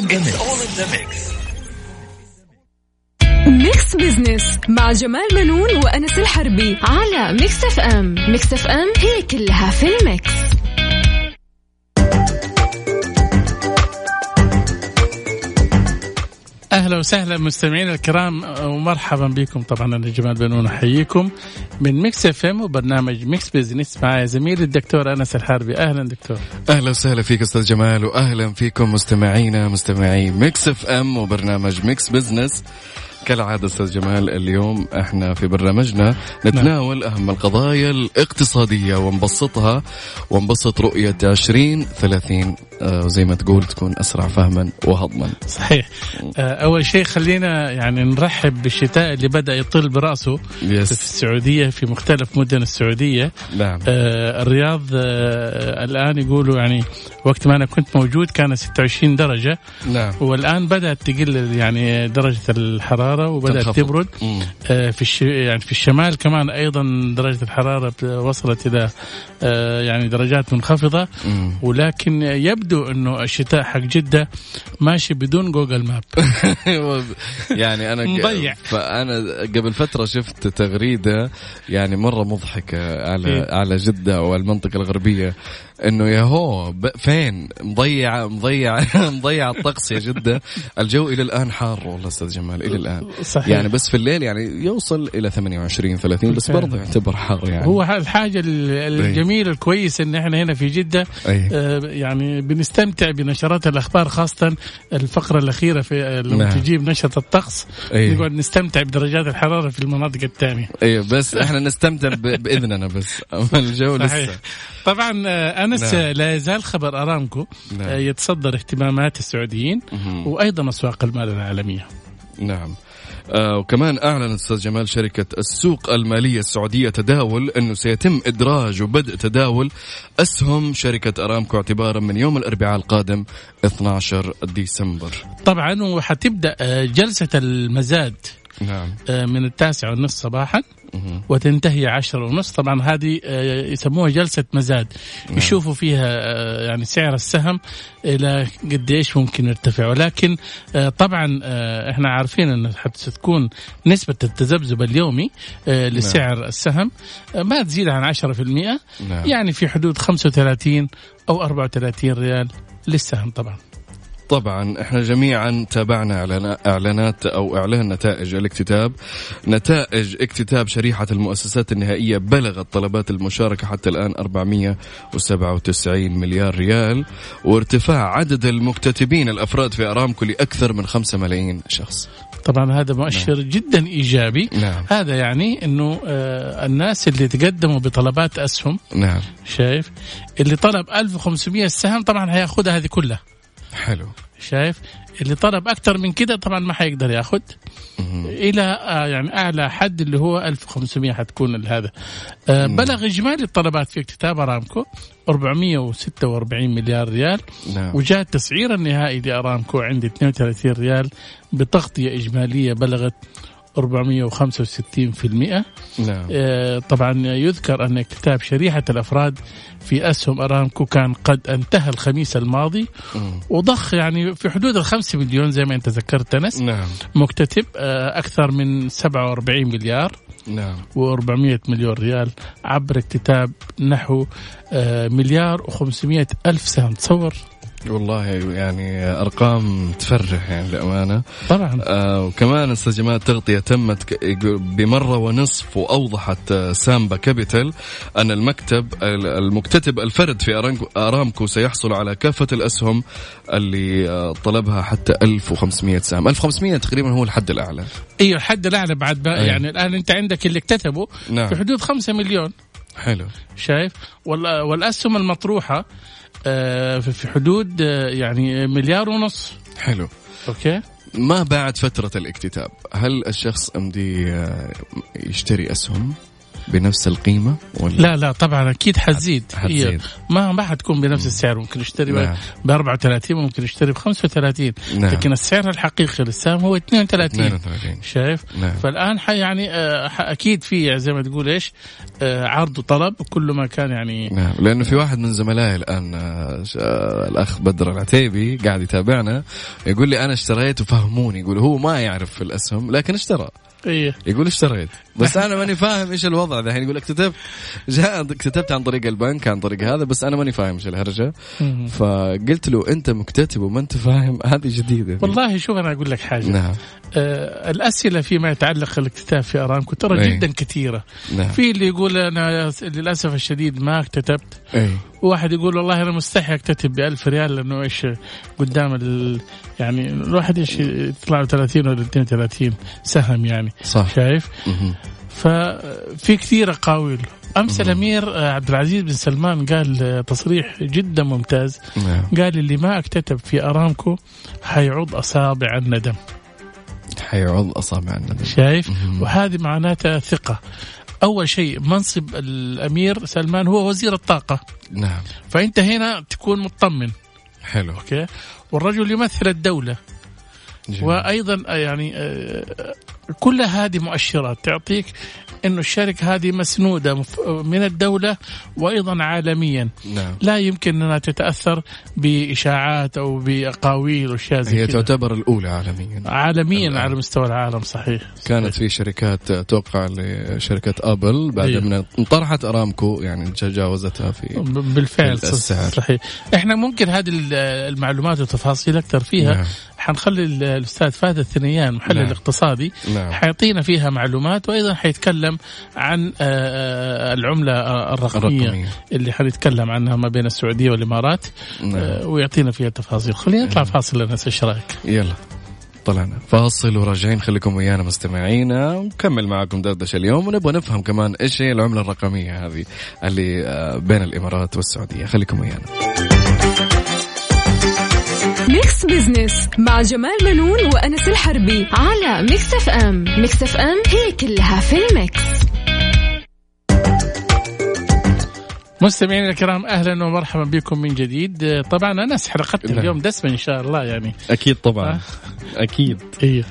in the mix. all in the mix. Mix Business مع جمال بنون وأنس الحربي على Mix FM Mix FM هي كلها في ال mix أهلا وسهلا مستمعينا الكرام ومرحبا بكم طبعا أنا جمال بنون أحييكم من Mix FM وبرنامج Mix Business مع زميلي الدكتور أنس الحربي. أهلا دكتور. أهلا وسهلا فيك أستاذ جمال واهلا فيكم مستمعينا مستمعي Mix FM وبرنامج Mix Business. كالعادة أستاذ جمال اليوم إحنا في برنامجنا نتناول أهم القضايا الاقتصادية ونبسطها ونبسط رؤية 20 30 آه، وزي ما تقول تكون أسرع فهما وهضما. صحيح. آه، أول شيء خلينا يعني نرحب بالشتاء اللي بدأ يطل برأسه يس. في السعودية في مختلف مدن السعودية. نعم. آه، الرياض آه، الآن يقولوا يعني وقت ما أنا كنت موجود كان 26 درجة. نعم. والآن بدأت تقل يعني درجة الحرارة وبدأت تنخفض. تبرد. آه، في الش... يعني في الشمال كمان أيضا درجة الحرارة وصلت إلى آه، يعني درجات منخفضة مم. ولكن يبدو إنه الشتاء حق جدة ماشي بدون جوجل ماب يعني أنا مضيع. فأنا قبل فترة شفت تغريدة يعني مرة مضحكة على إيه. على جدة أو المنطقة الغربية إنه يا هو فين مضيع مضيع مضيع الطقس يا جدة الجو إلى الآن حار والله أستاذ جمال إلى الآن صحيح. يعني بس في الليل يعني يوصل إلى 28 30 بس. برضه يعتبر حار يعني هو الحاجة ال- الجميله الكويسه إن إحنا هنا في جدة أي. آه، يعني بنستمتع بنشرات الأخبار خاصة الفقرة الأخيرة في لما نعم. تجيب نشرة الطقس أي. نقعد نستمتع بدرجات الحرارة في المناطق الثانية أيوه بس إحنا نستمتع بإذننا بس الجو صحيح لسه طبعا آه، أنس نعم. لا يزال خبر أرامكو نعم. آه، يتصدر اهتمامات السعوديين مهم. وأيضا أسواق المال العالمية نعم آه وكمان اعلن أستاذ جمال شركة السوق المالية السعودية تداول أنه سيتم إدراج وبدء تداول أسهم شركة أرامكو اعتبارا من يوم الأربعاء القادم 12 ديسمبر. طبعا وحتبدأ آه، جلسة المزاد نعم. آه، من التاسعة والنصف صباحا. وتنتهي عشرة ونصف طبعا هذه آه، يسموها جلسة مزاد. يشوفوا فيها آه، يعني سعر السهم إلى قديش ممكن يرتفع. ولكن آه، طبعا إحنا عارفين أن حتكون نسبة التذبذب اليومي آه، لسعر السهم ما تزيد عن 10% نعم. يعني في حدود 35 أو 34 ريال للسهم طبعا. طبعا إحنا جميعا تابعنا إعلانات أو إعلان نتائج الاكتتاب. نتائج اكتتاب شريحة المؤسسات النهائية بلغت طلبات المشاركة حتى الآن 497 مليار ريال وارتفاع عدد المكتتبين الأفراد في أرامكو لأكثر من 5 ملايين شخص. طبعا هذا مؤشر جدا إيجابي. نعم. هذا يعني أنه آه، الناس اللي تقدموا بطلبات أسهم نعم. شايف؟ اللي طلب 1500 سهم طبعا هياخدها هذه كلها. حلو. شايف؟ اللي طلب أكثر من كده طبعا ما حيقدر ياخذ إلى آه، يعني أعلى حد اللي هو 1500 حتكون هذا آه، بلغ إجمالي الطلبات في اكتتاب أرامكو 446 مليار ريال. نعم. وجاء التسعير النهائي لأرامكو عند 32 ريال بتغطية إجمالية بلغت 465% نعم. آه، طبعا يذكر أن اكتتاب شريحة الأفراد في أسهم أرامكو كان قد انتهى الخميس الماضي. مم. وضخ يعني في حدود الخمسة مليون زي ما أنت ذكرت أنس. نعم. مكتتب آه، أكثر من 47 مليار. نعم. و400 مليون ريال عبر اكتتاب نحو آه، مليار و500 ألف سهم تصور والله يعني أرقام تفرح يعني للأمانة. طبعا. آه وكمان أستاذ جمال تغطية تمت بمرة ونصف وأوضحت آه، سامبا كابيتال أن المكتب ال- المكتتب الفرد في أرامكو سيحصل على كافة الأسهم اللي آه، طلبها حتى 1500 سهم. 1500 تقريبا هو الحد الأعلى. أيوه الحد الأعلى بعد بقى. أي. يعني الآن أنت عندك اللي اكتتبوا نعم. في حدود 5 مليون. حلو. شايف؟ وال- والأسهم المطروحة آه، في في حدود آه، يعني مليار ونص. حلو. أوكي؟ ما بعد فترة الاكتتاب هل الشخص أمدي آه، يشتري أسهم؟ بنفس القيمة ولا لا لا طبعا أكيد حتزيد حتزيد. ما ما حتكون بنفس السعر ممكن يشتري نعم. ب 34 ممكن يشتري ب 35 نعم. لكن السعر الحقيقي للسهم هو 32 32 شايف نعم. فالآن ح يعني آه، أكيد في زي ما تقول إيش آه، عرض وطلب كل ما كان يعني نعم لأنه في واحد من زملائي الآن آه، الأخ بدر العتيبي قاعد يتابعنا يقول لي أنا اشتريت وفهموني يقول هو ما يعرف في الأسهم لكن اشترى إيه. يقول اشتريت بس أنا ماني فاهم إيش الوضع. ذا يقول لك كتبت جاء كتبت عن طريق البنك عن طريق هذا بس أنا ماني فاهم إيش الهرجة. فقلت له أنت مكتتب وما أنت فاهم. هذه جديدة. والله شوف أنا أقول لك حاجة. نعم. آه الأسئلة فيما يتعلق الاكتتاب في آرامكو ترى إيه. جدا كثيرة. نعم. في اللي يقول أنا للأسف الشديد ما اكتتبت. اي وواحد يقول والله أنا مستحي أكتتب ب 1000 ريال لأنه إيش قدام ال يعني الواحد إيش يطلع له 30 ولا 32 سهم يعني صح. شايف؟ ففي كثير اقاويل أمس الأمير آه، عبد العزيز بن سلمان قال تصريح جدا ممتاز. نعم. قال اللي ما اكتتب في أرامكو حيعض أصابع الندم. حيعض أصابع الندم. شايف. وهذه معناتها ثقة. أول شيء منصب الأمير سلمان هو وزير الطاقة. نعم. فأنت هنا تكون مطمن. حلو. أوكي؟ والرجل يمثل الدولة جميل. وأيضا يعني آه، كل هذه مؤشرات تعطيك انه الشركة هذه مسنودة من الدولة وأيضا عالميا نعم لا يمكن أنها تتأثر بإشاعات أو بأقاويل وأشياء زي هي كذا. تعتبر الأولى عالميا عالميا الآن. على مستوى العالم صحيح كانت في شركات توقع لشركة أبل بعد. ما انطرحت أرامكو يعني تجاوزتها في بالفعل السعر. صحيح إحنا ممكن هذه ال- المعلومات والتفاصيل أكثر فيها نعم. حنخلي ال- الأستاذ فهد الثنيان محلل نعم. الاقتصادي نعم حيعطينا فيها معلومات وأيضا حيتكلم عن آه، آه، العملة آه، الرقمية الرقمية. اللي حنتكلم عنها ما بين السعودية والإمارات نعم. آه، ويعطينا فيها تفاصيل. خلينا نطلع فاصل لنا إيش رأيك؟ يلا طلعنا. فاصل وراجعين خليكم ويانا مستمعينا. ونكمل معكم دردشة اليوم ونبغى نفهم كمان إيش هي العملة الرقمية هذه اللي بين الإمارات والسعودية. خليكم ويانا. Mix Business مع جمال بنون وأنس الحربي على Mix FM. Mix FM هي كلها في ال mix. مستمعينا الكرام أهلا ومرحبا بكم من جديد. طبعا أنس حلقتنا. اليوم دسمه إن شاء الله يعني. أكيد طبعا. أكيد. إيه.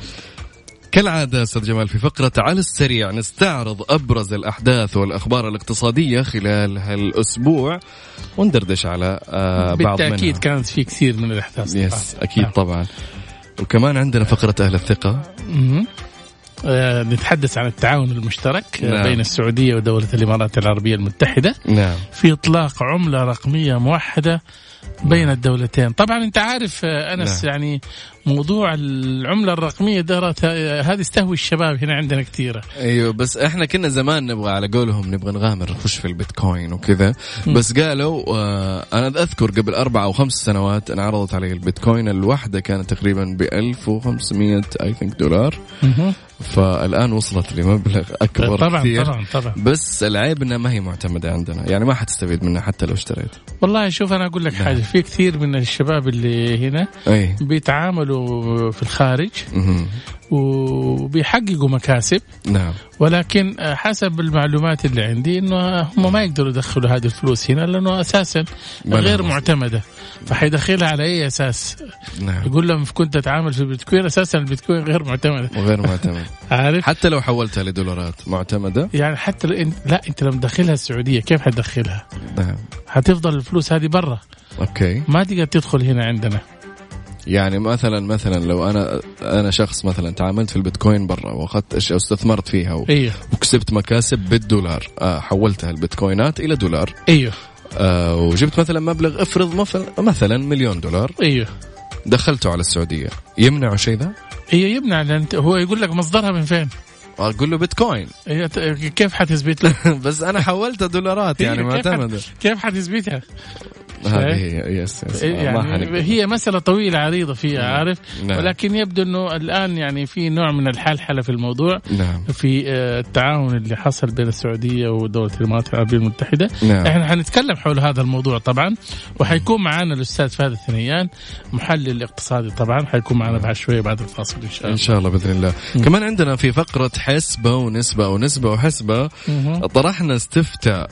كالعادة أستاذ جمال في فقرة على السريع نستعرض أبرز الأحداث والأخبار الاقتصادية خلال هالأسبوع وندردش على آه بعض بالتأكيد منها كانت في كثير من الأحداث يس. أكيد نعم. طبعا وكمان عندنا فقرة أهل الثقة مهم. آه، نتحدث عن التعاون المشترك نعم. بين السعودية ودولة الإمارات العربية المتحدة نعم في إطلاق عملة رقمية موحدة بين الدولتين. طبعا أنت عارف آه، أنس نعم. يعني موضوع العملة الرقمية ده آه، هذه استهوي الشباب هنا عندنا كثيرة. أيوه بس إحنا كنا زمان نبغى على قولهم نبغى نغامر نخش في البيتكوين وكذا. بس قالوا آه أنا أذكر قبل أربع أو خمس سنوات انعرضت علي البيتكوين الواحدة كانت تقريبا ب 1500 اي ثينك دولار. فالآن وصلت لمبلغ أكبر طبعا كثير. طبعا طبعا. بس العيب انها ما هي معتمدة عندنا. يعني ما حتستفيد منها حتى لو اشتريت. والله شوف أنا أقول لك نعم. حاجة. في كثير من الشباب اللي هنا أي. بيتعاملوا في الخارج. وبيحققوا مكاسب. نعم. ولكن آه، حسب المعلومات اللي عندي إنه هم ما يقدروا يدخلوا هذه الفلوس هنا لأنه أساسا غير. معتمدة. فحيدخلها على أي أساس؟ نعم. يقول لهم كنت أتعامل في البيتكوين أساسا البيتكوين غير معتمدة. وغير معتمد عارف؟ حتى لو حولتها لدولارات معتمدة؟ يعني حتى لو انت لا أنت لما تدخلها السعودية كيف حتدخلها؟ نعم. حتفضل الفلوس هذه برا. okay. ما تقدر تدخل هنا عندنا. يعني مثلا مثلا لو أنا أنا شخص مثلا تعاملت في البيتكوين برا وأخذت أشياء واستثمرت فيها و... أيوه وكسبت مكاسب بالدولار آه حولتها البيتكوينات إلى دولار أيوه آه وجبت مثلا مبلغ افرض مثلا مثلا مليون دولار أيوه دخلته على السعودية يمنعوا شيء ذا؟ أيوه يمنع لأن انت هو يقول لك مصدرها من فين؟ أقول له بيتكوين ت- كيف حتثبت؟ بس أنا حولتها دولارات يعني إيه، معتمدة كيف حتثبتها؟ هذه هي يس, يس. إيه، يعني هي مسألة طويلة عريضة فيها عارف نعم. ولكن يبدو أنه الآن يعني في نوع من الحلحلة في الموضوع نعم. في آه، التعاون اللي حصل بين السعودية ودولة الإمارات العربية المتحدة نعم. إحنا حنتكلم حول هذا الموضوع طبعا وحيكون معنا الأستاذ فهد الثنيان محلل اقتصادي طبعا حيكون معنا بعد شوية بعد الفاصل إن شاء الله إن شاء الله بإذن الله كمان عندنا في فقرة حسبة ونسبة ونسبة وحسبة مهم. طرحنا استفتاء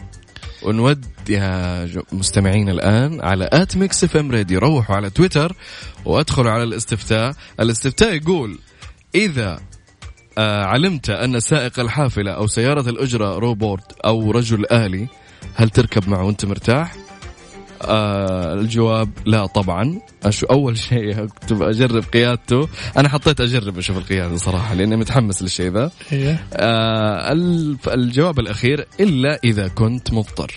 ونود يا مستمعين الآن على at Mix FM Radio روحوا على تويتر وأدخلوا على الاستفتاء الاستفتاء يقول إذا آه علمت أن سائق الحافلة أو سيارة الأجرة روبوت أو رجل آلي هل تركب معه وأنت مرتاح؟ آه الجواب لا طبعا. أشو أول شيء اكتب أجرب قيادته. أنا حطيت أجرب أشوف القيادة صراحة لأني متحمس للشيء ذا. إيه. آه الجواب الأخير إلا إذا كنت مضطر.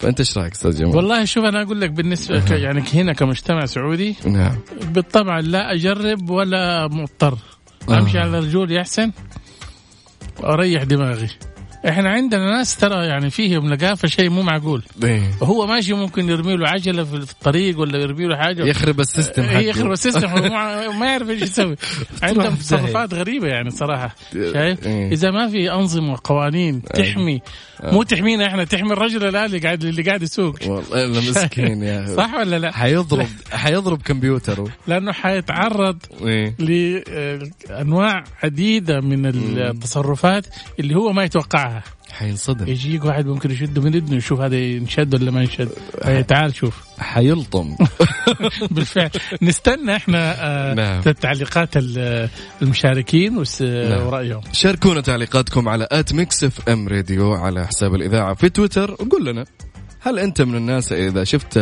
فأنت إيش رأيك أستاذ جمال؟ والله شوف أنا أقول لك بالنسبة ك- يعني هنا كمجتمع سعودي نعم. بالطبع لا أجرب ولا مضطر. آه. أمشي على رجولي أحسن وأريح دماغي. إحنا عندنا ناس ترى يعني فيهم لقافه شيء مو معقول. إيه. هو ماشي ممكن يرمي له عجلة في الطريق ولا يرمي له حاجة. يخرب ال system حقه. هي يخرب ال system. ما يعرف إيش يسوي. عندهم. تصرفات غريبة يعني صراحة. شايف؟ إيه. إذا ما في أنظمة وقوانين تحمي مو تحمينا إحنا تحمي الرجل الالي اللي قاعد اللي قاعد يسوق. والله مسكين يا. صح ولا لا؟ حيضرب حيضرب كمبيوتره. لأنه حيتعرض إيه. لأنواع عديدة من التصرفات اللي هو ما يتوقعها. حينصدم. يجيك واحد ممكن يشده من اذنه يشوف هذا ينشد ولا ما ينشد. تعال شوف. حيلطم. بالفعل. نستنى إحنا آه نعم. تعليقات ال- المشاركين وس- نعم. ورأيهم. شاركونا تعليقاتكم على at Mix FM Radio على حساب الإذاعة في تويتر. وقول لنا هل أنت من الناس إذا شفت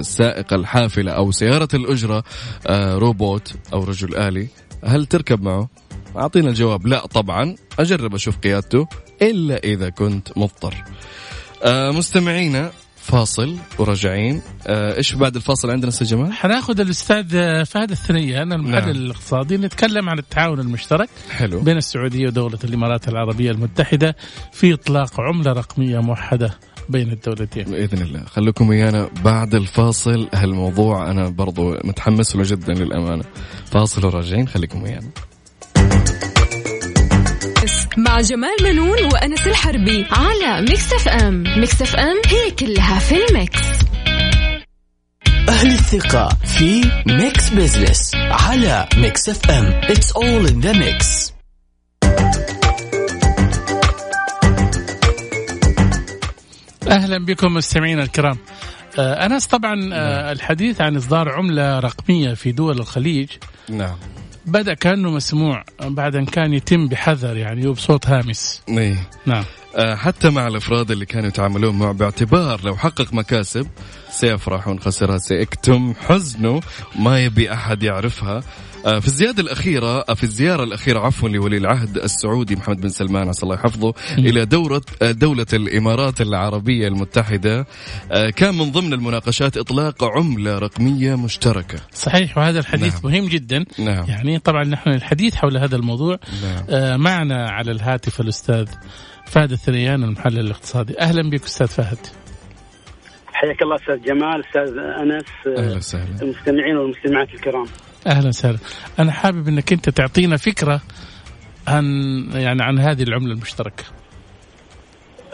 سائق الحافلة أو سيارة الأجرة آه، روبوت أو رجل آلي هل تركب معه؟ أعطينا الجواب. لا طبعا. أجرب أشوف قيادته. إلا إذا كنت مضطر. آه، مستمعينا فاصل وراجعين. آه، إيش بعد الفاصل عندنا أستاذ جمال؟ حناخذ الأستاذ فهد الثنيان المحلل نعم. الاقتصادي نتكلم عن التعاون المشترك حلو. بين السعودية ودولة الإمارات العربية المتحدة في إطلاق عملة رقمية موحدة بين الدولتين. بإذن الله. خليكم ويانا بعد الفاصل. هالموضوع أنا برضو متحمس له جدا للأمانة. فاصل وراجعين خليكم ويانا. مع جمال بنون وأنس الحربي على Mix FM Mix FM هي كلها في ال mix. أهل الثقة في Mix Business على Mix FM It's all in the mix. أهلا بكم مستمعينا الكرام. آه، أنس طبعا آه، الحديث عن إصدار عملة رقمية في دول الخليج. نعم. بدأ كأنه مسموع بعد أن كان يتم بحذر يعني وبصوت هامس إيه. نعم حتى مع الأفراد اللي كانوا يتعاملون معه باعتبار لو حقق مكاسب سيفرح وان خسرها سيكتم حزنه ما يبي أحد يعرفها. آه، في الزيادة الأخيرة آه، في الزيارة الأخيرة عفوا لولي العهد السعودي محمد بن سلمان عسى الله يحفظه إلى دورة آه، دولة الإمارات العربية المتحدة. آه، كان من ضمن المناقشات إطلاق عملة رقمية مشتركة. صحيح وهذا الحديث نعم. مهم جدا. نعم. يعني طبعا نحن الحديث حول هذا الموضوع نعم. آه، معنا على الهاتف الأستاذ فهد الثريان المحلل الاقتصادي. أهلا بك أستاذ فهد. حياك الله أستاذ جمال أستاذ أنس أهلا وسهلا. المستمعين والمستمعات الكرام. أهلا وسهلا. أنا حابب إنك أنت تعطينا فكرة عن يعني عن هذه العملة المشتركة.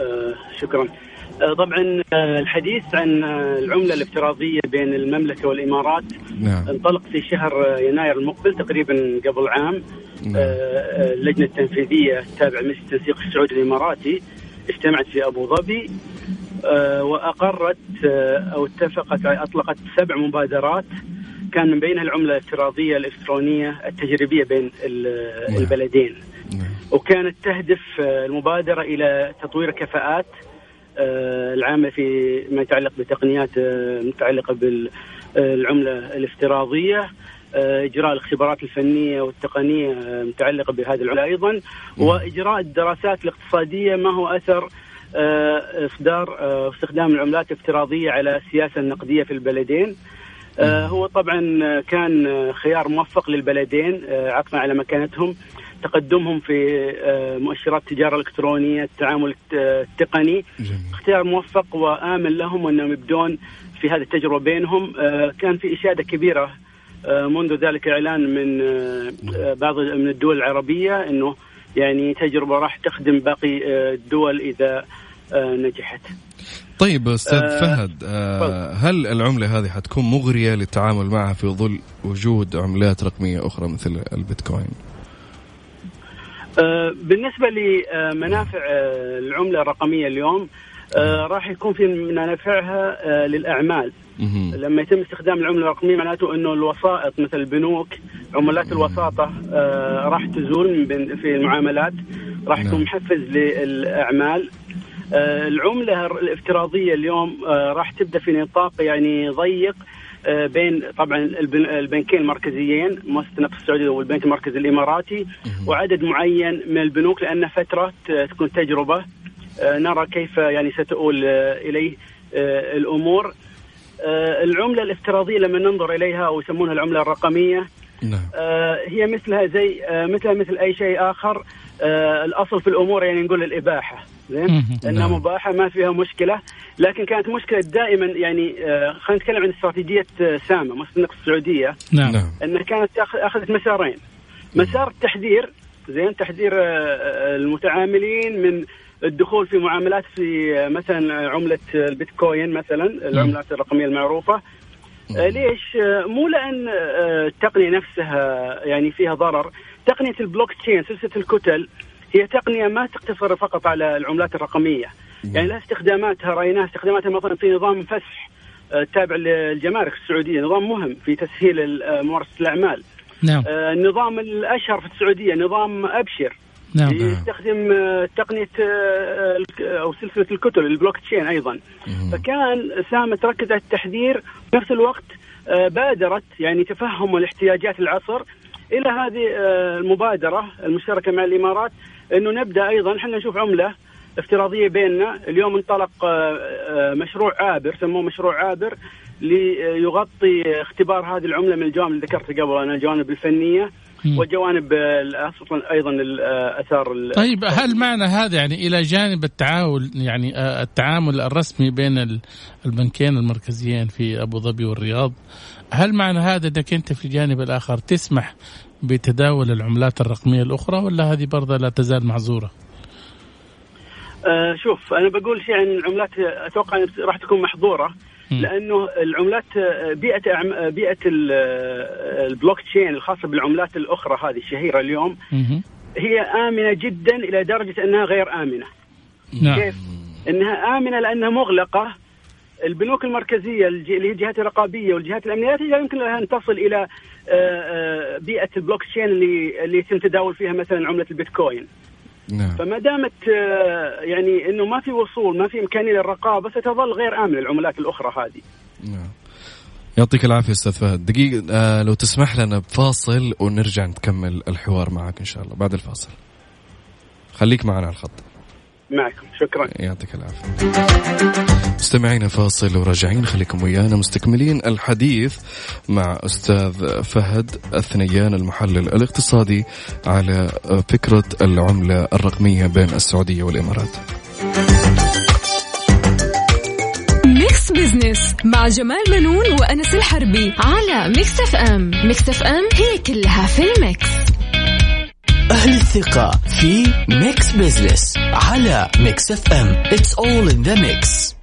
آه، شكرا. طبعا آه، الحديث عن آه، العملة الافتراضية بين المملكة والإمارات نعم. انطلق في شهر آه، يناير المقبل تقريبا قبل عام. نعم. آه، آه، اللجنة التنفيذية التابعة لمجلس التنسيق السعودي الإماراتي اجتمعت في أبو ظبي آه، وأقرت آه، أو اتفقت أطلقت سبع مبادرات كان من بينها العملة الافتراضية الإلكترونية التجريبية بين نعم. البلدين. نعم. وكانت تهدف آه، المبادرة إلى تطوير كفاءات آه، العامة في ما يتعلق بتقنيات آه، متعلقة بالعملة الافتراضية آه، إجراء الاختبارات الفنية والتقنية آه، متعلقة بهذه العملة أيضا وإجراء الدراسات الاقتصادية ما هو أثر إصدار آه، استخدام العملات الافتراضية على السياسة النقدية في البلدين. هو طبعا كان خيار موفق للبلدين عطفا على مكانتهم. تقدمهم في آه، مؤشرات التجاره الالكترونيه التعامل الت- التقني جميل اختيار موفق وآمن لهم انهم يبدون في هذه التجربة بينهم كان في إشادة كبيرة منذ ذلك اعلان من بعض من الدول العربية إنه يعني تجربة راح تخدم باقي الدول إذا نجحت. طيب أستاذ آه فهد آه هل العملة هذه حتكون مغرية للتعامل معها في ظل وجود عملات رقمية أخرى مثل البيتكوين؟ آه بالنسبة لمنافع آه العملة الرقمية اليوم آه راح يكون في منافعها للأعمال. لما يتم استخدام العملة الرقمية معناته إنه الوسائط مثل البنوك عملات الوساطة راح تزول في المعاملات راح يكون نعم. محفز للأعمال. العملة الافتراضية اليوم راح تبدأ في نطاق يعني ضيق. بين طبعا البنكين المركزيين مؤسسة النفط السعوديه والبنك المركزي الإماراتي وعدد معين من البنوك لأن فترة تكون تجربة. نرى كيف يعني ستؤول إليه الأمور. العملة الافتراضية لما ننظر إليها أو يسمونها العملة الرقمية نعم. هي مثلها زي مثلها مثل أي شيء آخر الأصل في الأمور يعني نقول الإباحة زين؟ لأنها نعم. مباحة ما فيها مشكلة. لكن كانت مشكلة دائما يعني آه خلينا نتكلم عن استراتيجية آه سامة مؤسسه السعودية. نعم. نعم. إنها كانت أخذت مسارين. مسار التحذير زين؟ تحذير آه, آه، المتعاملين من الدخول في معاملات في آه، مثلا عملة البيتكوين مثلا العملات الرقمية المعروفة. آه ليش؟ آه مو لأن آه التقنيه نفسها يعني فيها ضرر، تقنية البلوك تشين سلسلة الكتل هي تقنية ما تقتصر فقط على العملات الرقمية. يعني لها استخداماتها رأيناها استخداماتها مثلا في نظام فسح التابع آه، للجمارك السعودية نظام مهم في تسهيل آه، ممارسة الأعمال. نعم. النظام آه، الأشهر في السعودية نظام أبشر. نعم. يستخدم تقنية أو سلسلة الكتل البلوك تشين أيضا مم. فكان سامة تركز على التحذير في نفس الوقت بادرت يعني تفهم الاحتياجات العصر إلى هذه المبادرة المشتركة مع الإمارات إنه نبدأ أيضا إحنا نشوف عملة افتراضية بيننا اليوم انطلق آه، آه، مشروع عابر سموه مشروع عابر ليغطي اختبار هذه العملة من الجوانب اللي ذكرتها قبل أنا الجوانب الفنية وجوانب أصلا أيضا الاثار طيب هل معنى هذا يعني إلى جانب التعاون يعني آه، التعامل الرسمي بين البنكين المركزيين في أبو ظبي والرياض؟ هل معنى هذا إنك أنت في الجانب الآخر تسمح بتداول العملات الرقمية الأخرى ولا هذه برضه لا تزال معذوره؟ آه شوف أنا بقول شيء عن العملات أتوقع راح تكون محظورة. لأنه العملات آه، بيئة آه، بيئة آه، البلوك تشين الخاصة بالعملات الأخرى هذه الشهيرة اليوم هي آمنة جدا إلى درجة أنها غير آمنة. نعم. كيف؟ إنها آمنة لأنها مغلقة البنوك المركزية اللي هي الجهات الرقابية والجهات الأمنية لا يمكن لها أن تصل إلى بيئة البلوك تشين اللي اللي يتم تداول فيها مثلا عملة البيتكوين. نعم. فما دامت آه، يعني إنه ما في وصول ما في إمكانية للرقابة ستظل غير آمنة العملات الأخرى هذه. نعم. يعطيك العافية أستاذ فهد دقيقة آه لو تسمح لنا بفاصل ونرجع نكمل الحوار معك إن شاء الله بعد الفاصل خليك معنا على الخط معكم. شكرا. يعطيك العافية. مستمعينا فاصل وراجعين. خليكم ويانا مستكملين الحديث مع أستاذ فهد الثنيان المحلل الاقتصادي على فكرة العملة الرقمية بين السعودية والإمارات. Mix Business مع جمال بنون وأنس الحربي على Mix FM Mix FM هي كلها في ال mix. أهل الثقة في Mix Business على Mix FM It's all in the mix.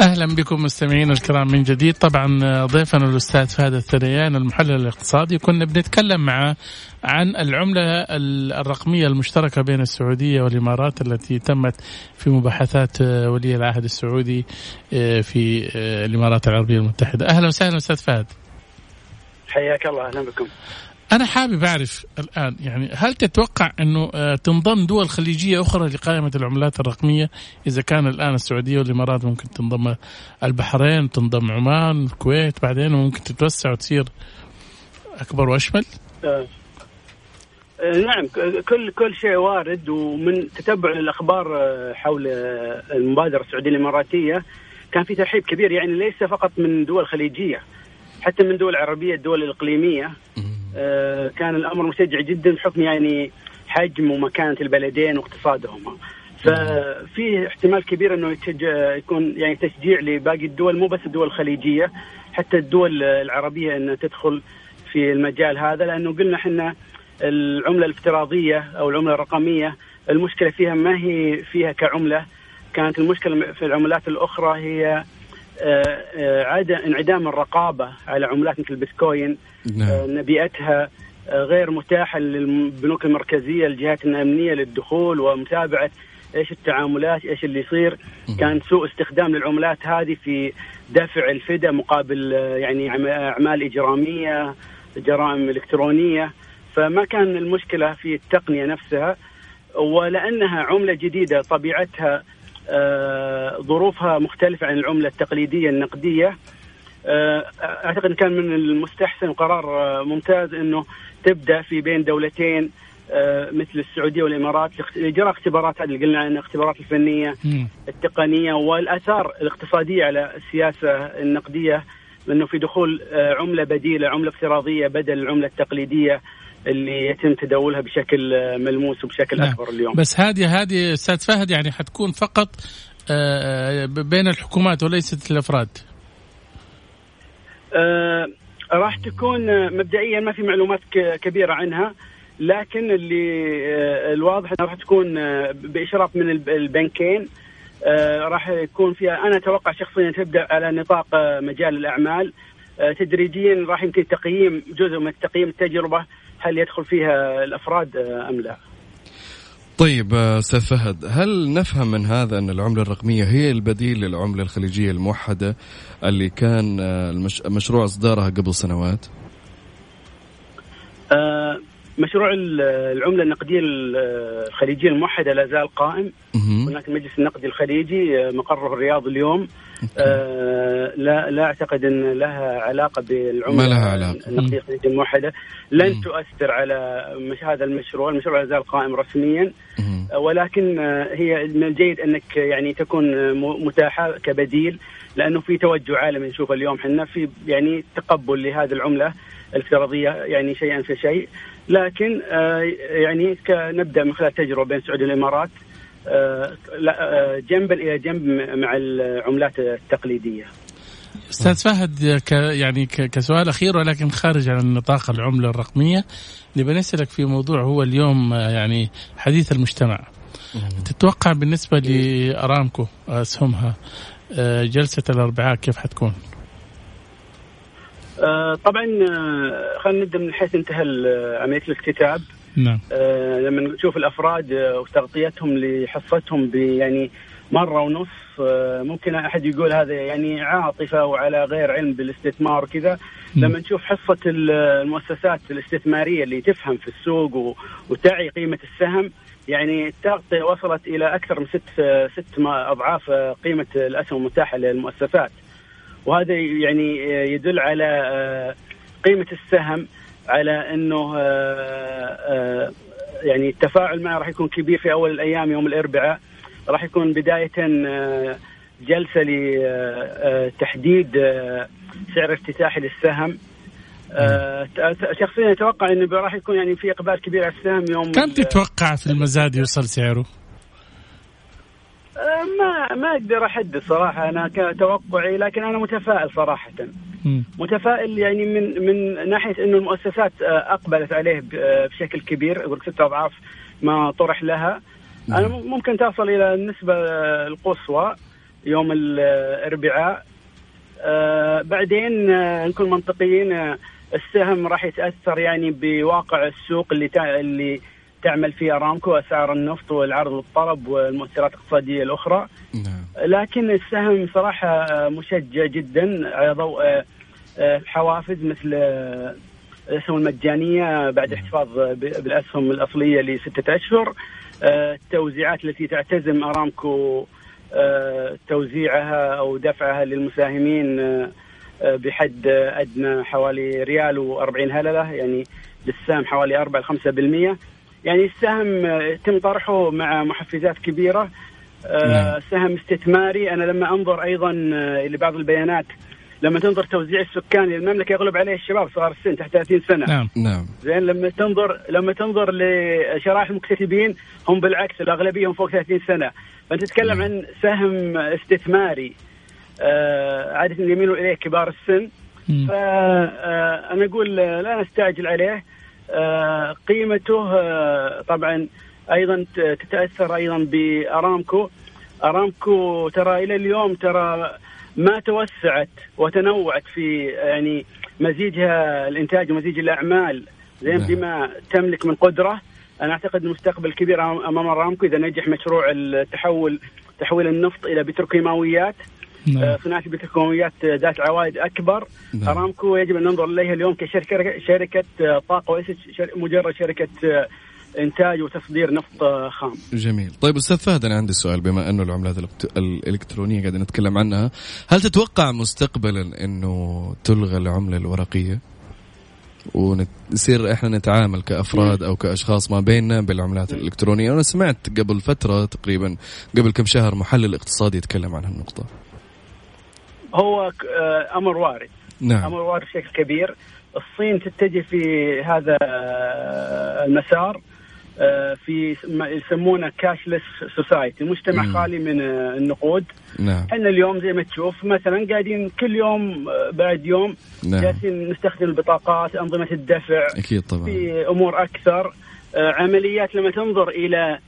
أهلا بكم مستمعينا الكرام من جديد. طبعا ضيفنا الأستاذ فهد الثنيان المحلل الاقتصادي. كنا بنتكلم معه عن العملة الرقمية المشتركة بين السعودية والإمارات التي تمت في مباحثات ولي العهد السعودي آه، في آه، الإمارات العربية المتحدة. أهلا وسهلا أستاذ فهد. حياك الله أهلا بكم أنا حابب أعرف الآن يعني هل تتوقع إنه آه، تنضم دول خليجية أخرى لقائمة العملات الرقمية إذا كان الآن السعودية والإمارات ممكن تنضم البحرين تنضم عمان الكويت بعدين ممكن تتوسع وتصير أكبر وأشمل؟ آه. آه، نعم كل كل شيء وارد ومن تتبع الأخبار حول المبادرة السعودية الإماراتية كان في ترحيب كبير يعني ليس فقط من دول خليجية حتى من دول عربية الدول الإقليمية آه كان الأمر مشجع جدا بحكم يعني حجم ومكانة البلدين واقتصادهم. ففي احتمال كبير إنه يكون يعني تشجيع لباقي الدول مو بس الدول الخليجية حتى الدول العربية انها تدخل في المجال هذا لأنه قلنا إحنا العملة الافتراضية أو العملة الرقمية المشكلة فيها ما هي فيها كعملة. كانت المشكلة في العملات الأخرى هي عدم انعدام الرقابة على عملات مثل البيتكوين نعم. آه، بيئتها غير متاحة للبنوك المركزية الجهات الأمنية للدخول ومتابعة إيش التعاملات إيش اللي يصير. كان سوء استخدام للعملات هذه في دفع الفدا مقابل يعني أعمال إجرامية جرائم إلكترونية. فما كان المشكلة في التقنية نفسها ولأنها عملة جديدة طبيعتها آه، ظروفها مختلفة عن العملة التقليدية النقدية. آه، أعتقد كان من المستحسن قرار آه، ممتاز إنه تبدأ في بين دولتين مثل السعودية والإمارات لإجراء اختبارات اللي قلنا عنها الاختبارات الفنية التقنية والآثار الاقتصادية على السياسة النقدية إنه في دخول عملة بديلة عملة افتراضية بدل العملة التقليدية. اللي يتم تداولها بشكل ملموس وبشكل نعم. أكبر اليوم. بس هذه هذه أستاذ فهد يعني حتكون فقط آه، بين الحكومات وليست الأفراد. آه راح تكون مبدئيا ما في معلومات كبيرة عنها لكن اللي آه الواضح إنها راح تكون آه، بإشراف من البنكين آه راح يكون فيها أنا أتوقع شخصيا تبدأ على نطاق آه، مجال الأعمال تدريجيا راح يمكن تقييم جزء من تقييم التجربة هل يدخل فيها الأفراد أم لا؟ طيب آه، أستاذ فهد هل نفهم من هذا أن العملة الرقمية هي البديل للعملة الخليجية الموحدة اللي كان آه، مشروع إصدارها قبل سنوات؟ آه مشروع العملة النقدية الخليجية الموحدة لا زال قائم. هناك المجلس النقدي الخليجي آه، مقره الرياض اليوم. آه لا لا أعتقد إن لها علاقة بالعملة ما لها علاقة. النقدية الخليجية الموحدة. لن تؤثر على مش هذا المشروع، المشروع لا زال قائم رسميا. آه ولكن آه هي من الجيد أنك يعني تكون متاحة كبديل لأنه في توجه عالمي. نشوفه اليوم إحنا في يعني تقبل لهذه العملة. الافتراضيه يعني شيئا فشيء لكن آه، يعني نبدا من خلال تجربة بين السعوديه والامارات آه، آه، جنبا إلى جنب مع العملات التقليدية. أستاذ فهد ك يعني كسؤال أخير ولكن خارج عن نطاق العملة الرقمية نبي نسالك في موضوع هو اليوم يعني حديث المجتمع. تتوقع بالنسبة لأرامكو اسهمها جلسة الأربعاء كيف حتكون؟ آه طبعا آه خلينا نبدأ من حيث انتهى عمليه الاكتتاب نعم. آه لما نشوف الأفراد آه، وتغطيتهم لحصتهم يعني مرة ونص آه ممكن أحد يقول هذا يعني عاطفة وعلى غير علم بالاستثمار وكذا. لما نشوف حصة المؤسسات الاستثمارية اللي تفهم في السوق وتعي قيمة السهم يعني التغطيه وصلت إلى أكثر من ست ست أضعاف قيمة الأسهم المتاحة للمؤسسات. وهذا يعني يدل على آه، قيمة السهم على إنه آه، آه، يعني التفاعل معه راح يكون كبير في أول الأيام يوم الأربعاء راح يكون بداية جلسة لتحديد سعر افتتاحي للسهم شخصيا أتوقع إنه راح يكون يعني في إقبال كبير على السهم يوم كم تتوقع في المزاد يوصل سعره؟ ما ما أقدر احدد صراحة أنا كتوقعي لكن أنا متفائل صراحة. متفائل يعني من من ناحية إنه المؤسسات آه، أقبلت عليه آه، بشكل كبير. أقول ست أضعاف ما طرح لها. أنا ممكن تصل إلى النسبة القصوى يوم الاربعاء آه، بعدين نكون منطقيين السهم راح يتأثر يعني بواقع السوق اللي اللي تعمل فيه ارامكو اسعار النفط والعرض والطلب والمؤثرات الاقتصادية الأخرى نعم. لكن السهم صراحة مشجع جدا على ضوء آه، حوافز مثل آه، الاسهم المجانية بعد نعم. احتفاظ بالأسهم الأصلية لستة أشهر آه، التوزيعات التي تعتزم ارامكو توزيعها أو دفعها للمساهمين بحد أدنى حوالي ريال و40 هللة يعني للسهم حوالي 4 ل 5% يعني السهم يتم طرحه مع محفزات كبيرة. آه، نعم. سهم استثماري. أنا لما أنظر أيضا آه، لبعض البيانات لما تنظر توزيع السكاني للمملكه يغلب عليه الشباب صغار السن تحت 30 سنة. نعم. نعم. زين لما تنظر لما تنظر لشرائح المكتسبين هم بالعكس الأغلبية هم فوق 30 سنة. فأنت تتكلم عن سهم استثماري آه عادة يميلون إليه كبار السن. فانا أقول لا نستعجل عليه. آه، قيمته آه، طبعا أيضا تتأثر أيضا بارامكو أرامكو. ترى إلى اليوم ترى ما توسعت وتنوعت في يعني مزيجها الإنتاج ومزيج الأعمال. زين نعم. بما تملك من قدرة أنا أعتقد المستقبل كبير أمام أرامكو. إذا نجح مشروع التحول تحويل النفط إلى بتروكيماويات آه، نعم. صناعة البتروكيماويات ذات عوائد أكبر نعم. أرامكو يجب أن ننظر إليها اليوم كشركه شركة آه، طاقة وليست مجرد شركة آه، إنتاج وتصدير نفط آه، خام. جميل طيب أستاذ فهد أنا عندي سؤال بما أنه العملات الإلكترونية قاعدين نتكلم عنها هل تتوقع مستقبلا إنه تلغى العملة الورقية ونصير إحنا نتعامل كأفراد أو كأشخاص ما بيننا بالعملات الإلكترونية أنا سمعت قبل فترة تقريبا قبل كم شهر محلل اقتصادي يتكلم عن هالنقطة هو آه، أمر وارد. نعم. أمر وارد بشكل كبير. الصين تتجه في هذا آه، المسار آه، في ما يسمونه كاشلس سوسايتي مجتمع مم. خالي من النقود. نعم. إحنا اليوم زي ما تشوف مثلا قاعدين كل يوم بعد يوم نعم. جالسين نستخدم البطاقات أنظمة الدفع. أكيد طبعا. في أمور أكثر. عمليات لما تنظر إلى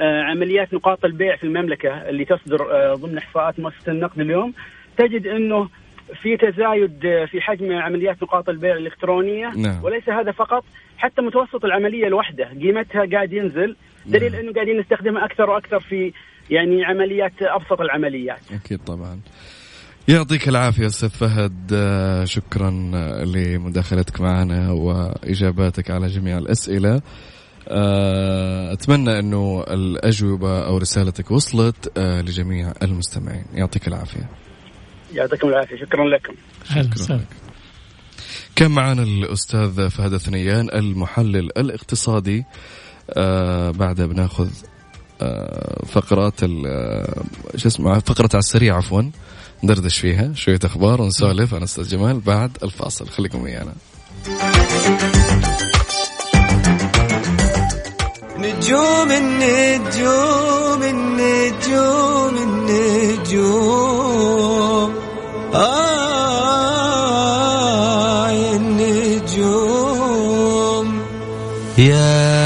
عمليات نقاط البيع في المملكة اللي تصدر ضمن إحصاءات مؤسسة النقد اليوم تجد إنه في تزايد في حجم عمليات نقاط البيع الإلكترونية نعم. وليس هذا فقط حتى متوسط العملية الواحدة قيمتها قاعد ينزل. دليل نعم. إنه قاعدين نستخدمها أكثر وأكثر في يعني عمليات أبسط العمليات. أكيد طبعا. يعطيك العافية أستاذ فهد. آه، شكرا لمداخلتك معنا وإجاباتك على جميع الأسئلة. آه، أتمنى إنه الأجوبة أو رسالتك وصلت آه، لجميع المستمعين. يعطيك العافية. يعطيكم العافية. شكرا لكم. شكراً. كان معنا الأستاذ فهد ثنيان المحلل الاقتصادي. آه بعدها بناخذ آه فقرات ال- آه، شو اسمه فقرة على السريع عفوا ندردش فيها شوية أخبار ونسولف. أنا أستاذ جمال بعد الفاصل. خليكم ويانا نجوم النجوم النجوم النجوم آه النجوم. يا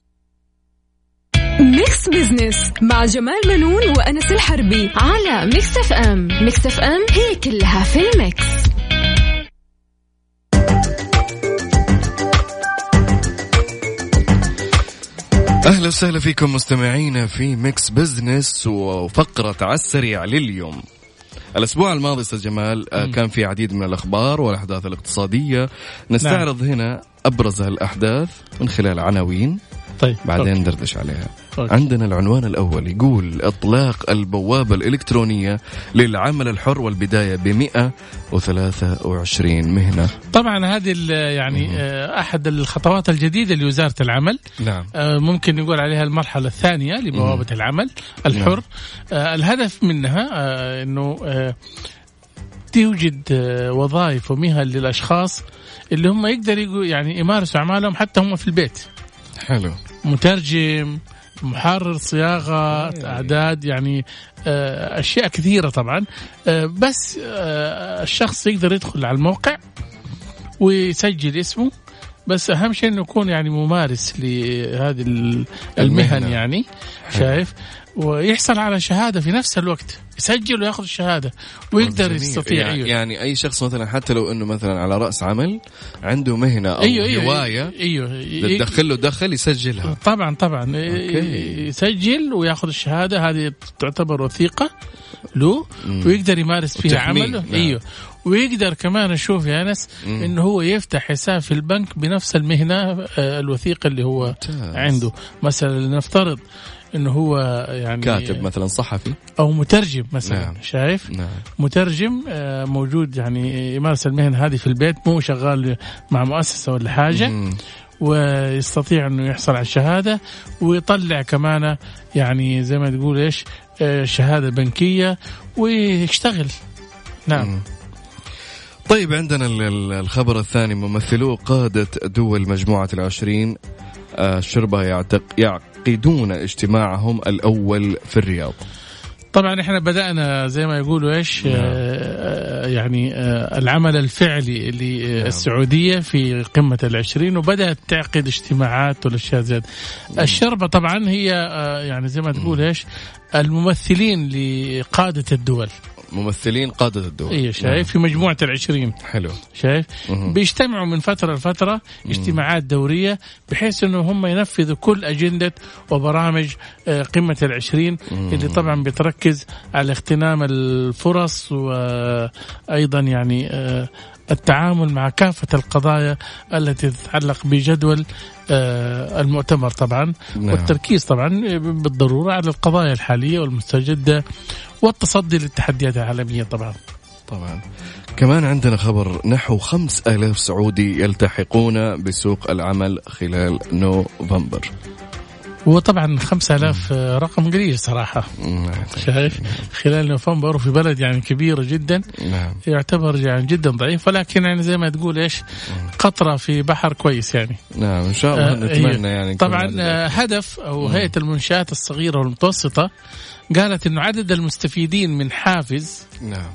Mix Business مع جمال منون وأنس الحربي على Mix FM. Mix FM هي كلها في ال mix. أهلا وسهلا فيكم مستمعينا في Mix Business وفقرة على السريع لليوم. الأسبوع الماضي أستاذ جمال آه، كان في عديد من الأخبار والأحداث الاقتصادية. نستعرض هنا أبرز الأحداث من خلال عناوين. طيب بعدين ندردش عليها. Okay. عندنا العنوان الأول يقول إطلاق البوابة الإلكترونية للعمل الحر والبداية ب 123 مهنة. طبعا هذه يعني آه، أحد الخطوات الجديدة لوزارة العمل. نعم. آه، ممكن نقول عليها المرحلة الثانية لبوابة العمل الحر. آه، الهدف منها إنه آه، توجد وظائف ومهن للأشخاص اللي هم يقدروا يعني يمارسوا أعمالهم حتى هم في البيت. حلو. مترجم محرر صياغة أعداد يعني آه، أشياء كثيرة طبعا. آه، بس آه، الشخص يقدر يدخل على الموقع ويسجل اسمه. بس أهم شيء إنه يكون يعني ممارس لهذه ال- المهن المهنة. يعني شايف؟ ويحصل على شهادة في نفس الوقت يسجل وياخذ الشهادة ويقدر. يستطيع يعني, أيوه. يعني أي شخص مثلا حتى لو أنه مثلا على رأس عمل عنده مهنة أو أيوه أيوه هواية أيوه تدخل له دخل يسجلها طبعا طبعا أوكي. يسجل وياخذ الشهادة هذه تعتبر وثيقة له ويقدر يمارس فيها عمله نعم. أيوه ويقدر كمان أشوف يا أنس. إنه هو يفتح حساب في البنك بنفس المهنة آه، الوثيقة اللي هو ممتاز. عنده مثلا لنفترض إنه هو يعني كاتب مثلا صحفي أو مترجم مثلا نعم. شايف نعم مترجم آه، موجود يعني يمارس المهن هذه في البيت مو شغال مع مؤسسة ولا حاجة مم. ويستطيع إنه يحصل على الشهادة ويطلع كمان يعني زي ما تقول إيش آه، شهادة بنكية ويشتغل نعم مم. طيب عندنا ال- ال- الخبر الثاني ممثلو قادة دول مجموعة العشرين آه، الشربة يعتق يعقدون اجتماعهم الأول في الرياض. طبعا إحنا بدأنا زي ما يقولوا إيش؟ نعم. آه يعني آه العمل الفعلي للسعودية في قمة العشرين وبدأت تعقد اجتماعات والأشياء زي هذه. الشربة طبعا هي آه يعني زي ما تقول إيش؟ الممثلين لقادة الدول. ممثلين قادة الدول اي شايف؟ في مجموعة العشرين. نعم. حلو. شايف. بيجتمعوا من فترة لفترة اجتماعات دورية بحيث إنه هم ينفذوا كل أجندة وبرامج آه، قمة العشرين اللي طبعا بتركز على اغتنام الفرص وأيضا يعني آه، التعامل مع كافة القضايا التي تتعلق بجدول آه، المؤتمر طبعا نعم. والتركيز طبعا بالضرورة على القضايا الحالية والمستجدة والتصدي للتحديات العالمية طبعا. طبعا. كمان عندنا خبر نحو خمس آلاف سعودي يلتحقون بسوق العمل خلال نوفمبر. وطبعا 5000 رقم قليل صراحة. نعم. شايف؟ خلال نوفمبر وفي بلد يعني كبيرة جدا. نعم. يعتبر يعني جدا ضعيف ولكن يعني زي ما تقول إيش؟ قطرة في بحر كويس يعني. نعم إن شاء الله آه، نتمنى. يعني طبعا آه، هدف أو هيئة المنشآت الصغيرة والمتوسطة قالت إنه عدد المستفيدين من حافز نعم.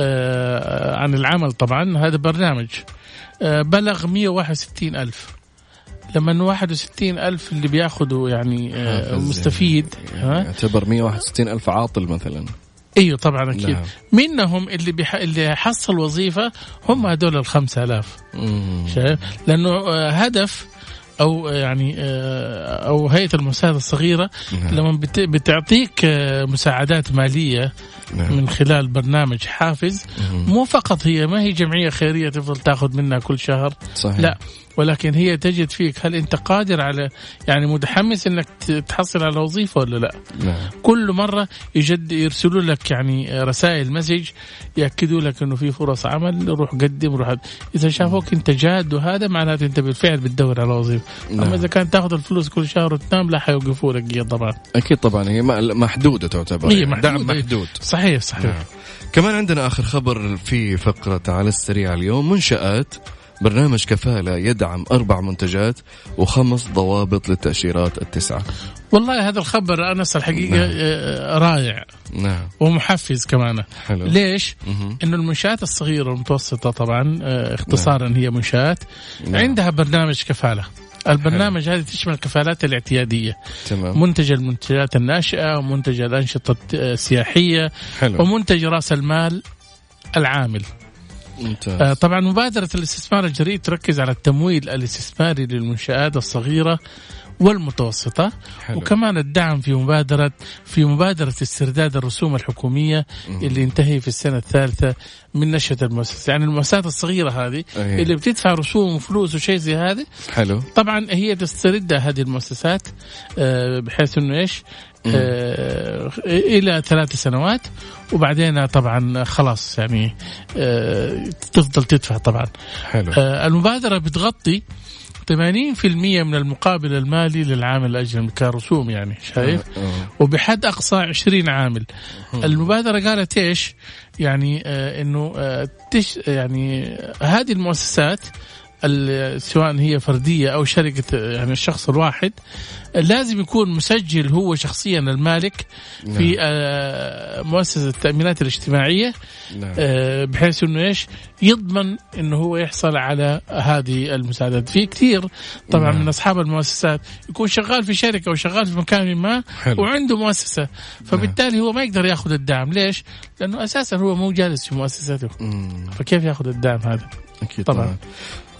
آه، عن العمل طبعا هذا برنامج بلغ 161 ألف. لما 61 ألف اللي بياخذوا يعني آه، حافز مستفيد يعني يعتبر 161 ألف عاطل مثلا. أيوه طبعا أكيد. نعم. منهم اللي بيح... اللي حصل وظيفة هم هذول ال 5000 مم. شايف؟ لأنه آه، هدف أو آه، يعني أو هيئة المساعدة الصغيرة نعم. لما بت... بتعطيك مساعدات مالية نعم. من خلال برنامج حافز مو فقط هي ما هي جمعية خيرية تفضل تاخذ منها كل شهر. صحيح. لا. ولكن هي تجد فيك هل أنت قادر على يعني متحمس إنك تحصل على وظيفة ولا لا؟ نعم. كل مرة يجد يرسلوا لك يعني رسائل مسج يأكدوا لك إنه في فرص عمل روح قدم روح إذا شافوك أنت جاد وهذا معناته أنت بالفعل بتدور على وظيفة. نعم. أما إذا كانت تأخذ الفلوس كل شهر وتنام لا حيوقفوا لك طبعا. أكيد طبعا هي محدودة تعتبر. هي يعني محدودة. دعم محدود. صحيح صحيح. نعم. كمان عندنا آخر خبر في فقرة على السريع اليوم منشآت برنامج كفالة يدعم أربع منتجات وخمس ضوابط للتأشيرات التسعة. والله هذا الخبر انس الحقيقة نعم. آه، رائع. نعم. ومحفز كمان. حلو. ليش؟ إنه المنشآت الصغيرة والمتوسطه طبعا آه، اختصارا هي منشآت. نعم. عندها برنامج كفالة. البرنامج هذه تشمل الكفالات الاعتيادية. تمام. منتج المنتجات الناشئة ومنتج الأنشطة السياحية حلو. ومنتج رأس المال العامل. ممتاز. آه، طبعا مبادرة الاستثمار الجريء تركز على التمويل الاستثماري للمنشآت الصغيرة والمتوسطة حلو. وكمان الدعم في مبادرة في مبادرة استرداد الرسوم الحكومية اللي ينتهي في السنة الثالثة من نشأة المؤسسة. يعني المؤسسات الصغيرة هذه أيه. اللي بتدفع رسوم وفلوس وشيء زي هذا حلو. طبعا هي تسترد هذه المؤسسات آه، بحيث إنه إيش؟ آه، إلى ثلاث سنوات وبعدين طبعا خلاص يعني آه، تفضل تدفع طبعا. حلو. آه، المبادرة بتغطي 80% من المقابل المالي للعامل الاجنبي كرسوم يعني شايف؟ آه. وبحد أقصى 20 عامل. المبادرة قالت إيش؟ يعني آه إنه آه تش يعني هذه المؤسسات ال- سواء هي فردية أو شركة يعني الشخص الواحد لازم يكون مسجل هو شخصيا المالك في آه مؤسسة التأمينات الاجتماعية نعم. آه، بحيث إنه إيش يضمن إنه هو يحصل على هذه المساعدات في كثير طبعا نعم. من أصحاب المؤسسات يكون شغال في شركة أو شغال في مكان ما حلو. وعنده مؤسسة فبالتالي هو ما يقدر يأخذ الدعم ليش لأنه أساسا هو مو جالس في مؤسسته مم. فكيف يأخذ الدعم هذا أكيد طبعاً. طبعا,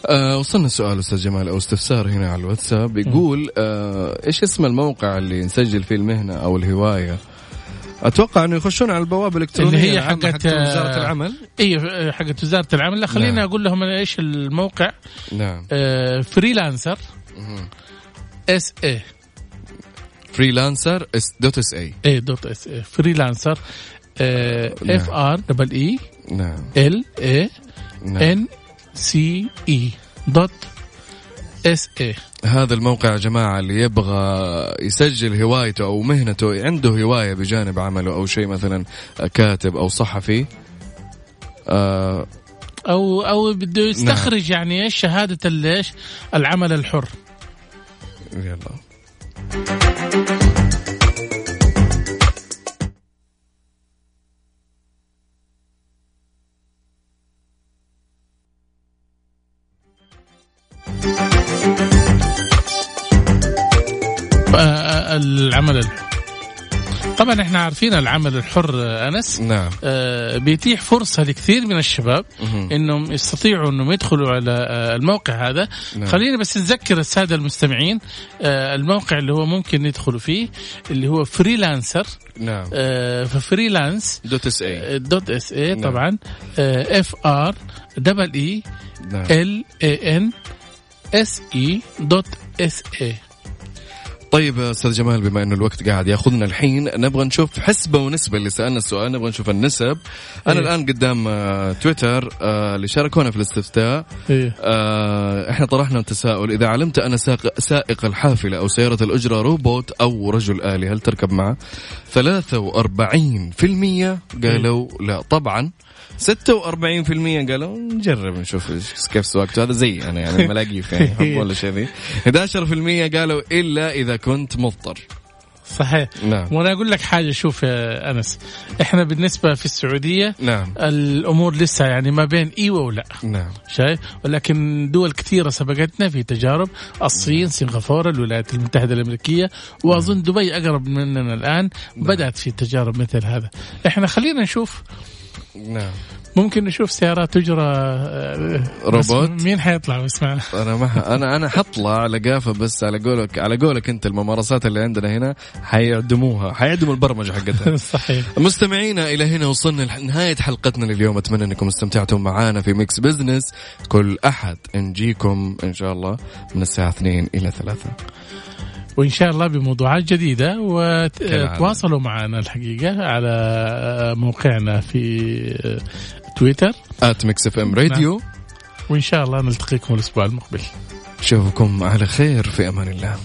آه وصلنا سؤال أستاذ جمال أو استفسار هنا على الواتساب يقول آه إيش اسم الموقع اللي نسجل فيه المهنة أو الهواية؟ أتوقع إنه يخشون على البوابة الإلكترونية اللي هي حقت، آه، وزارة العمل. إي حقت وزارة العمل. لا خليني نعم. أقول لهم إيش الموقع. نعم. آه freelancer S A. freelancer dot S A. A dot S A. freelancer F R double E نعم. L A نعم. N C E dot S A هذا الموقع يا جماعة اللي يبغى يسجل هوايته أو مهنته عنده هواية بجانب عمله أو شيء مثلا كاتب أو صحفي آه أو أو بده يستخرج يعني إيش؟ شهادة ال- إيش العمل الحر. يلا. طبعا إحنا عارفين العمل الحر آه، أنس. نعم. آه، بيتيح فرصة لكثير من الشباب. إنهم يستطيعوا إنهم يدخلوا على آه، الموقع هذا. نعم. خلينا بس نذكر السادة المستمعين آه، الموقع اللي هو ممكن يدخلوا فيه اللي هو freelancer. نعم. ف freelance. dot S A dot S A نعم. طبعا. F R double E نعم. L A N C E dot إس اي طيب أستاذ جمال بما إنه الوقت قاعد ياخذنا الحين نبغى نشوف حسبة ونسبة اللي سألنا السؤال نبغى نشوف النسب. أنا إيه. الآن قدام آه، تويتر آه، اللي شاركونا في الاستفتاء. آه، إحنا طرحنا التساؤل إذا علمت أن ساق- سائق الحافلة أو سيارة الأجرة روبوت أو رجل آلي هل تركب معه؟ 43% قالوا لا. طبعا 46% قالوا نجرب نشوف كيف سواقته هذا زي أنا يعني ملاقيف يعني حب ولا شيء ذي. 11% قالوا إلا إذا كنت مضطر. صحيح. نعم. وأنا أقول لك حاجة شوف يا أنس إحنا بالنسبة في السعودية نعم. الأمور لسه يعني ما بين إيوه ولا. نعم. شايف؟ ولكن دول كثيرة سبقتنا في تجارب الصين سنغافورة الولايات المتحدة الأمريكية وأظن دبي أقرب مننا الآن بدأت في تجارب مثل هذا. إحنا خلينا نشوف نعم. ممكن نشوف سيارات تجرى آه، بس روبوت؟ مين حيطلع؟ ويسمعنا أنا ما ح... أنا أنا حطلع على قافة بس على قولك على قولك أنت الممارسات اللي عندنا هنا حيعدموها حيعدموا البرمجة حقتها. صحيح. مستمعينا إلى هنا وصلنا لنهايه حلقتنا لليوم. أتمنى أنكم استمتعتم معنا في Mix Business كل أحد نجيكم إن شاء الله من الساعة 2 إلى 3 وإن شاء الله بموضوعات جديدة. وتواصلوا معنا الحقيقة على موقعنا في تويتر. at Mix FM Radio وإن شاء الله نلتقيكم الأسبوع المقبل. اشوفكم على خير في أمان الله.